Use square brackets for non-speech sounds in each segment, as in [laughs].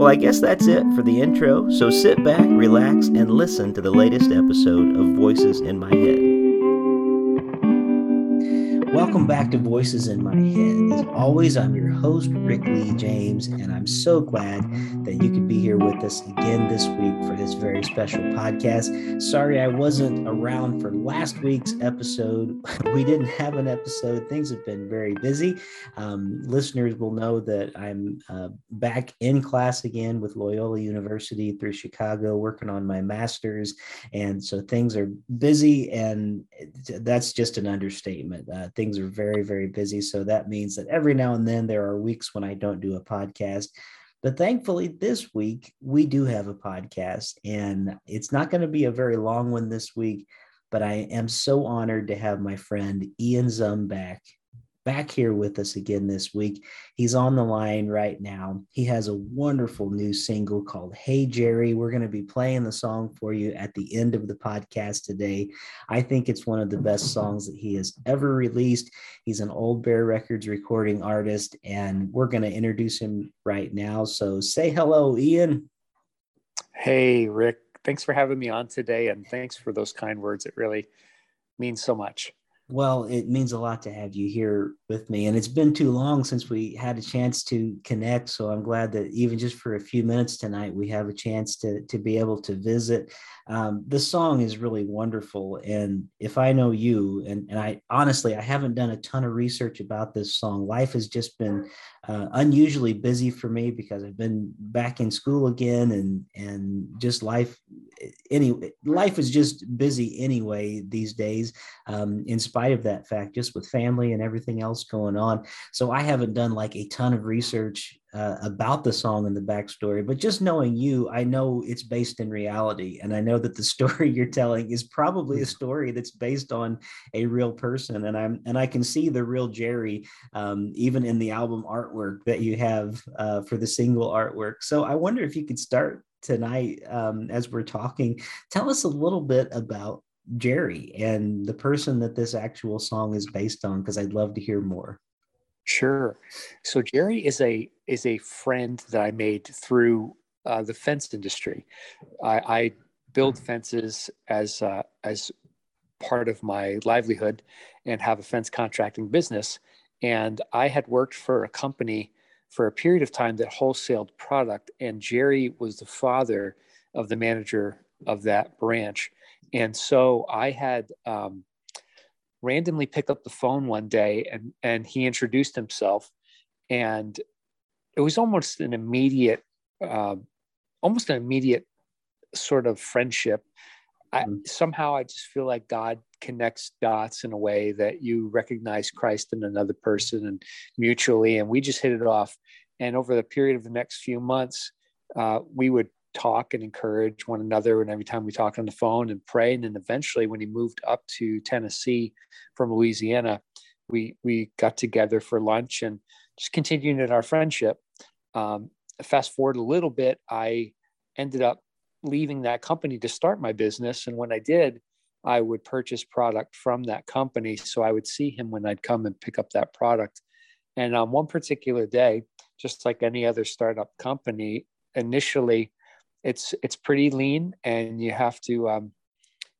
Well, I guess that's it for the intro, so sit back, relax, and listen to the latest episode of Voices in My Head. Welcome back to Voices in My Head. As always, I'm your host, Rick Lee James, and I'm so glad that you could be here with us again this week for this very special podcast. Sorry I wasn't around for last week's episode. [laughs] We didn't have an episode, things have been very busy. Um, listeners will know that I'm uh, back in class again with Loyola University through Chicago, working on my master's. And so things are busy, and that's just an understatement. Uh, things are very, very busy. So that means that every now and then there are weeks when I don't do a podcast. But thankfully, this week we do have a podcast, and it's not going to be a very long one this week. But I am so honored to have my friend Ian Zumback back here with us again this week. He's on the line right now. He has a wonderful new single called Hey Jerry. We're going to be playing the song for you at the end of the podcast today. I think it's one of the best songs that he has ever released. He's an Old Bear Records recording artist, and we're going to introduce him right now. So say hello, Ian. Hey, Rick. Thanks for having me on today, and thanks for those kind words. It really means so much. Well, it means a lot to have you here with me. And it's been too long since we had a chance to connect. So I'm glad that even just for a few minutes tonight, we have a chance to, to be able to visit. Um, the song is really wonderful. And if I know you, and, and I honestly, I haven't done a ton of research about this song. Life has just been uh, unusually busy for me because I've been back in school again and, and just life, anyway, life is just busy anyway these days. Um, in spite of that fact, just with family and everything else going on. So I haven't done like a ton of research uh, about the song and the backstory, but just knowing you, I know it's based in reality. And I know that the [laughs] story you're telling is probably a story that's based on a real person. And I'm, and I can see the real Jerry, um, even in the album artwork that you have uh, for the single artwork. So I wonder if you could start tonight um, as we're talking, tell us a little bit about Jerry and the person that this actual song is based on, because I'd love to hear more. Sure. So Jerry is a is a friend that I made through uh, the fence industry. I, I build fences as uh, as part of my livelihood and have a fence contracting business. And I had worked for a company for a period of time that wholesaled product, and Jerry was the father of the manager of that branch. And so I had um, randomly picked up the phone one day and, and he introduced himself. And it was almost an immediate, uh, almost an immediate sort of friendship. I, mm-hmm. somehow I just feel like God connects dots in a way that you recognize Christ in another person and mutually. And we just hit it off. And over the period of the next few months, uh, we would talk and encourage one another and every time we talked on the phone and pray. And then eventually when he moved up to tennessee from louisiana we we got together for lunch and just continuing in our friendship. Um, fast forward a little bit i ended up leaving that company to start my business. And when i did i would purchase product from that company. So i would see him when i'd come and pick up that product. And on one particular day just like any other startup company initially it's it's pretty lean and you have to um,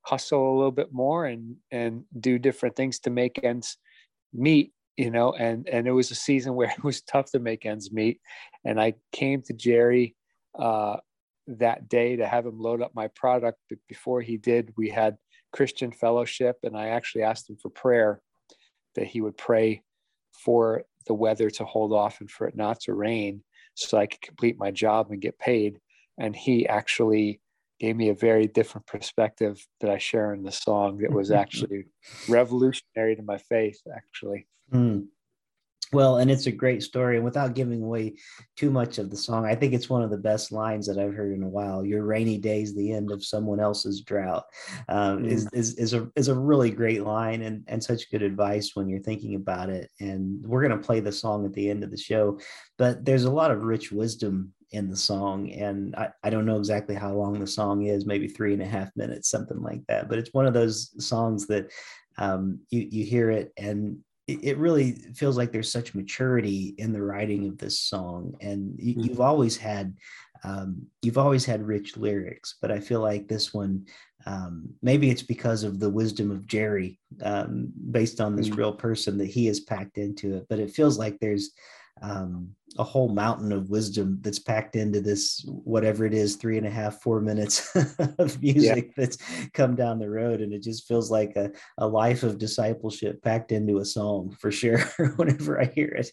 hustle a little bit more and and do different things to make ends meet you know and and it was a season where [laughs] it was tough to make ends meet and i came to jerry uh, that day to have him load up my product. But before he did, we had Christian fellowship, and I actually asked him for prayer that he would pray for the weather to hold off and for it not to rain so I could complete my job and get paid. And he actually gave me a very different perspective that I share in the song that was [laughs] actually revolutionary to my faith, actually. Mm. Well, and it's a great story. And without giving away too much of the song, I think it's one of the best lines that I've heard in a while. Your rainy days, the end of someone else's drought, um, mm. is, is, is, a, is a really great line and, and such good advice when you're thinking about it. And we're going to play the song at the end of the show, but there's a lot of rich wisdom in the song. And I, I don't know exactly how long the song is, maybe three and a half minutes, something like that. But it's one of those songs that um, you, you hear it and it really feels like there's such maturity in the writing of this song and you, have mm-hmm. always had um, you've always had rich lyrics but i feel like this one um, maybe it's because of the wisdom of jerry um, based on this mm-hmm. real person that he has packed into it but it feels like there's um, a whole mountain of wisdom that's packed into this whatever it is three and a half four minutes [laughs] of music yeah. that's come down the road. And it just feels like a, a life of discipleship packed into a song for sure [laughs] whenever i hear it.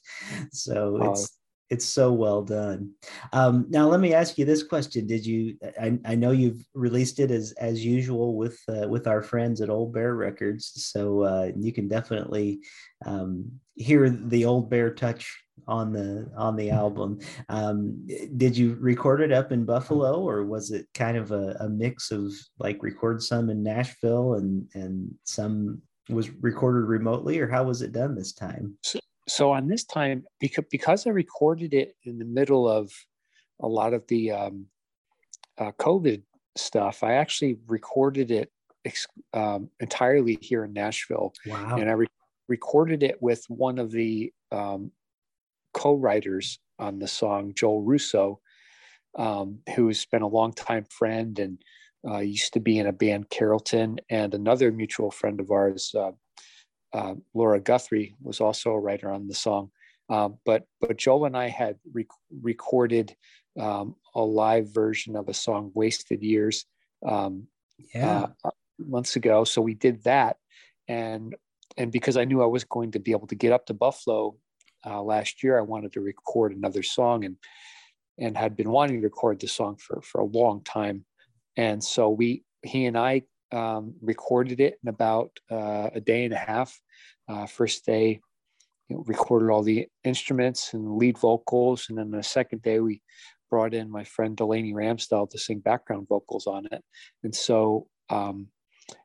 So oh. it's it's so well done. Um, now let me ask you this question. Did you I, I know you've released it as as usual with uh, with our friends at old bear records. So uh, you can definitely um, hear the old bear touch on the on the album. Um, did you record it up in Buffalo, or was it kind of a, a mix of like record some in Nashville and and some was recorded remotely, or how was it done this time? So, so on this time, because because I recorded it in the middle of a lot of the um, uh, COVID stuff, I actually recorded it um, entirely here in Nashville. Wow! And I re- recorded it with one of the um, co-writers on the song, Joel Russo, um, who's been a longtime friend and uh, used to be in a band, Carrollton, and another mutual friend of ours, uh, uh, Laura Guthrie, was also a writer on the song. Um, but but Joel and I had rec- recorded um, a live version of a song, "Wasted Years," um, yeah. Uh, months ago. So we did that, and and because I knew I was going to be able to get up to Buffalo uh, last year, I wanted to record another song and and had been wanting to record the song for for a long time. And so we he and I um, recorded it in about uh, a day and a half. Uh, first day, you know, recorded all the instruments and lead vocals, and then the second day we brought in my friend Delaney Ramsdell to sing background vocals on it. And so, um,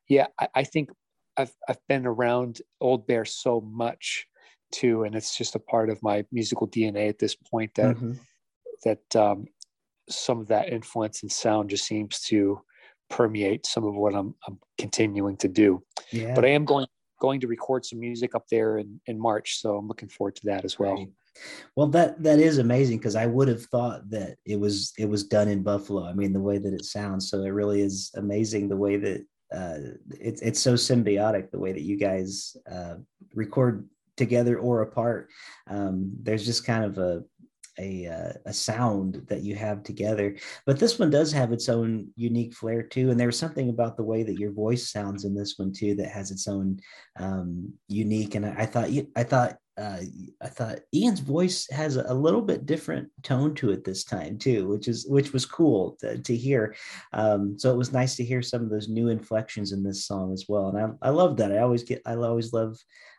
yeah, I, I think I've I've been around Old Bear so much too, and it's just a part of my musical DNA at this point that mm-hmm. that um, some of that influence and sound just seems to permeate some of what I'm, I'm continuing to do. Yeah. But I am going going to record some music up there in, in March, so I'm looking forward to that as well. Right. Well, that that is amazing because I would have thought that it was it was done in Buffalo. I mean, the way that it sounds, so it really is amazing the way that uh, it's it's so symbiotic the way that you guys uh, record together or apart. Um, there's just kind of a a, uh, a sound that you have together. But this one does have its own unique flair too. And there's something about the way that your voice sounds in this one too that has its own um, unique. And I, I thought I thought uh, I thought Ian's voice has a little bit different tone to it this time too, which is which was cool to, to hear. Um, so it was nice to hear some of those new inflections in this song as well, and I, I love that. I always get I always love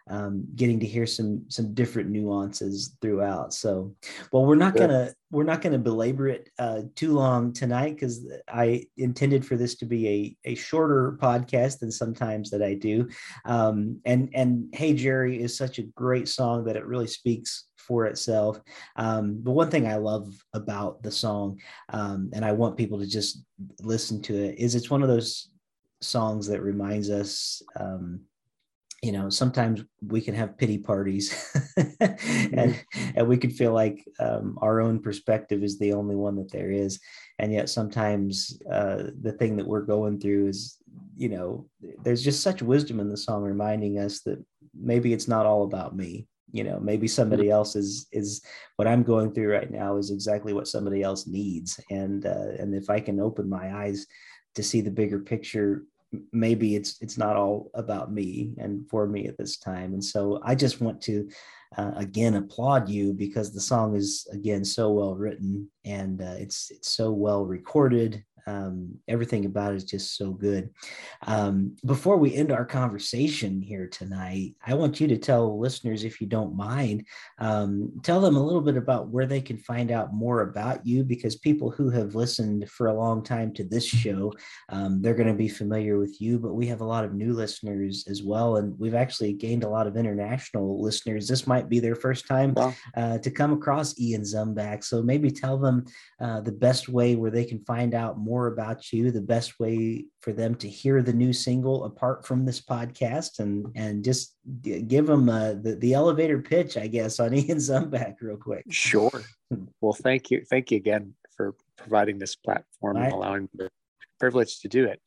um, getting to hear some some different nuances throughout. So, well, we're not gonna we're not gonna belabor it uh, too long tonight because I intended for this to be a a shorter podcast than sometimes that I do. Um, and and Hey Jerry is such a great song that it really speaks for itself. Um, but one thing I love about the song, um, and I want people to just listen to it, is it's one of those songs that reminds us um, you know sometimes we can have pity parties [laughs] and and we could feel like um, our own perspective is the only one that there is. And yet sometimes uh, the thing that we're going through is you know there's just such wisdom in the song reminding us that maybe it's not all about me. You know maybe somebody else is is what i'm going through right now is exactly what somebody else needs. And uh, and if i can open my eyes to see the bigger picture maybe it's it's not all about me and for me at this time. And so i just want to uh, again applaud you because the song is again so well written and uh, it's it's so well recorded um, everything about it is just so good. Um, before we end our conversation here tonight, I want you to tell listeners, if you don't mind, um, tell them a little bit about where they can find out more about you because people who have listened for a long time to this [laughs] show, um, they're going to be familiar with you, but we have a lot of new listeners as well. And we've actually gained a lot of international listeners. This might be their first time uh, to come across Ian Zumback. So maybe tell them uh, the best way where they can find out more more about you, the best way for them to hear the new single apart from this podcast, and and just give them uh, the the elevator pitch, I guess, on [laughs] Ian Zumback real quick. Sure. [laughs] Well, thank you, thank you again for providing this platform and allowing the privilege to do it.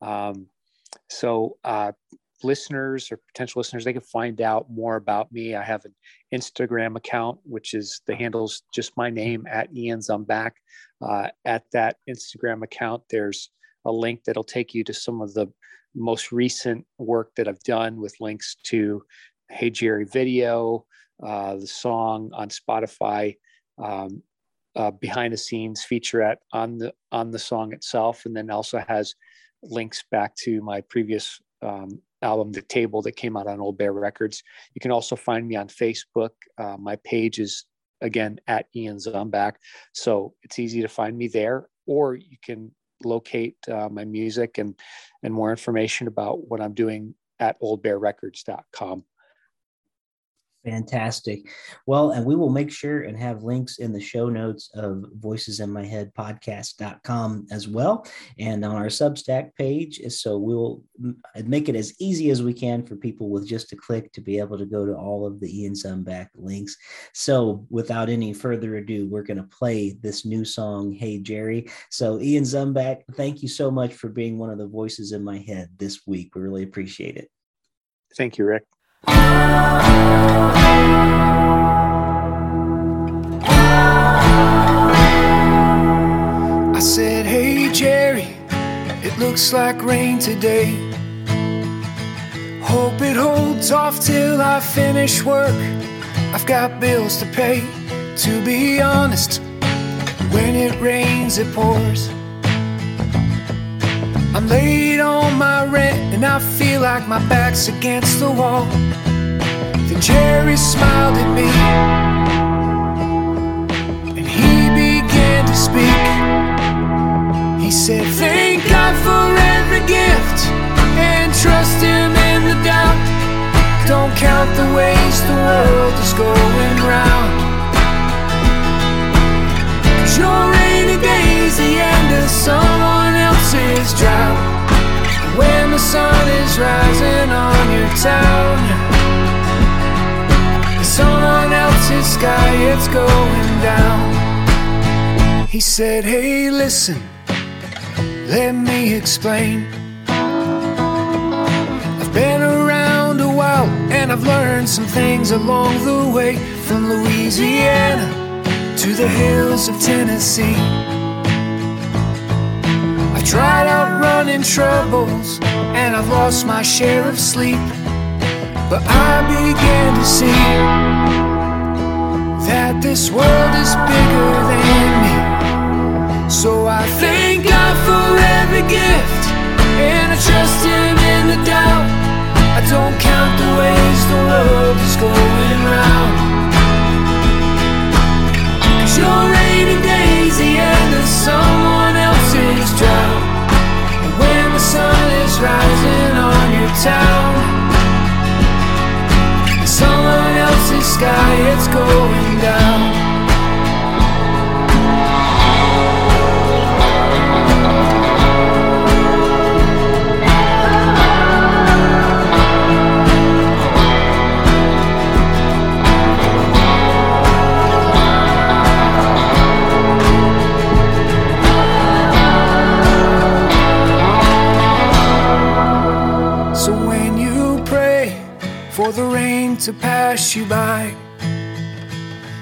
Um, so, uh, listeners or potential listeners, they can find out more about me. I have an Instagram account, which is the handle's just my name at Ian Zumback. Uh, at that Instagram account, there's a link that'll take you to some of the most recent work that I've done with links to Hey Jerry video, uh, the song on Spotify, um, uh, behind the scenes featurette on the on the song itself, and then also has links back to my previous um, album, The Table, that came out on Old Bear Records. You can also find me on Facebook. Uh, my page is again at Ian Zumback, so it's easy to find me there. Or you can locate uh, my music and and more information about what I'm doing at oldbearrecords.com. Fantastic. Well, and we will make sure and have links in the show notes of voices in my head podcast.com as well and on our Substack page. So we'll make it as easy as we can for people with just a click to be able to go to all of the Ian Zumback links. So without any further ado, we're going to play this new song, Hey Jerry. So Ian Zumback, thank you so much for being one of the voices in my head this week. We really appreciate it. Thank you, Rick. I said, Hey Jerry, it looks like rain today. Hope it holds off till I finish work. I've got bills to pay. To be honest, when it rains, it pours. I'm late on my rent and I feel like my back's against the wall. Then Jerry smiled at me and he began to speak. He said, Thank God for every gift and trust Him in the doubt. Don't count the ways the world is going round. Cause your rainy day's the end of someone else's drought. When the sun is rising on your town, in someone else's sky, it's going down. He said, Hey, listen, let me explain. I've been around a while and I've learned some things along the way from Louisiana to the hills of Tennessee. I've tried outrunning troubles and I've lost my share of sleep. But I began to see that this world is bigger than me. So I thank God for every gift and I trust Him in the doubt. I don't count the ways the world is going round. Cause your rainy day's the end someone drought. And when the sun is rising on your town, in someone else's sky, it's going down.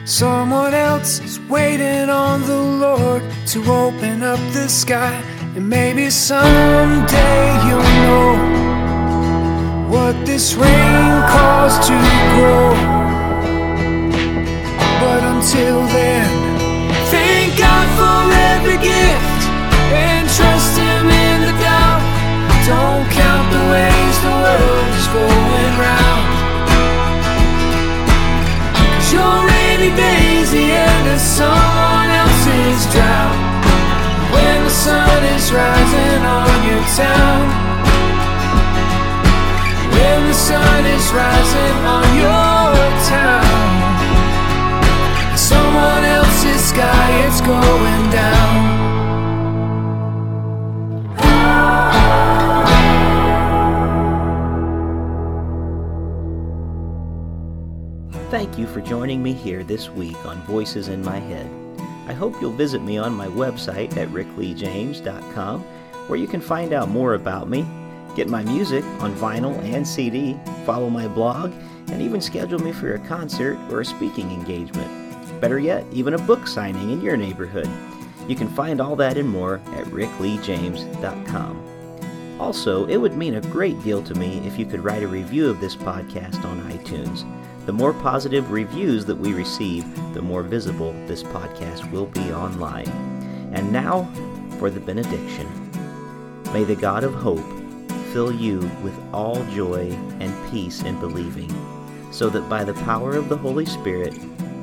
Someone else is waiting on the Lord to open up the sky. And maybe someday you'll know what this rain caused to grow. But until then, thank God for every gift and trust Him in the doubt. Don't count the ways the world is going round. Rising on your town. Someone else's sky, it's going down. Thank you for joining me here this week on Voices in My Head. I hope you'll visit me on my website at rickleejames.com where you can find out more about me, get my music on vinyl and CD, follow my blog, and even schedule me for a concert or a speaking engagement. Better yet, even a book signing in your neighborhood. You can find all that and more at rickleejames.com. Also, it would mean a great deal to me if you could write a review of this podcast on iTunes. The more positive reviews that we receive, the more visible this podcast will be online. And now for the benediction. May the God of hope fill you with all joy and peace in believing, so that by the power of the Holy Spirit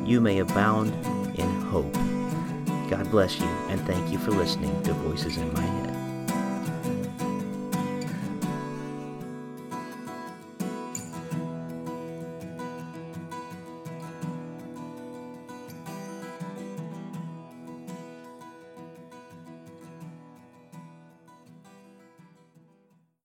you may abound in hope. God bless you, and thank you for listening to Voices in My Head.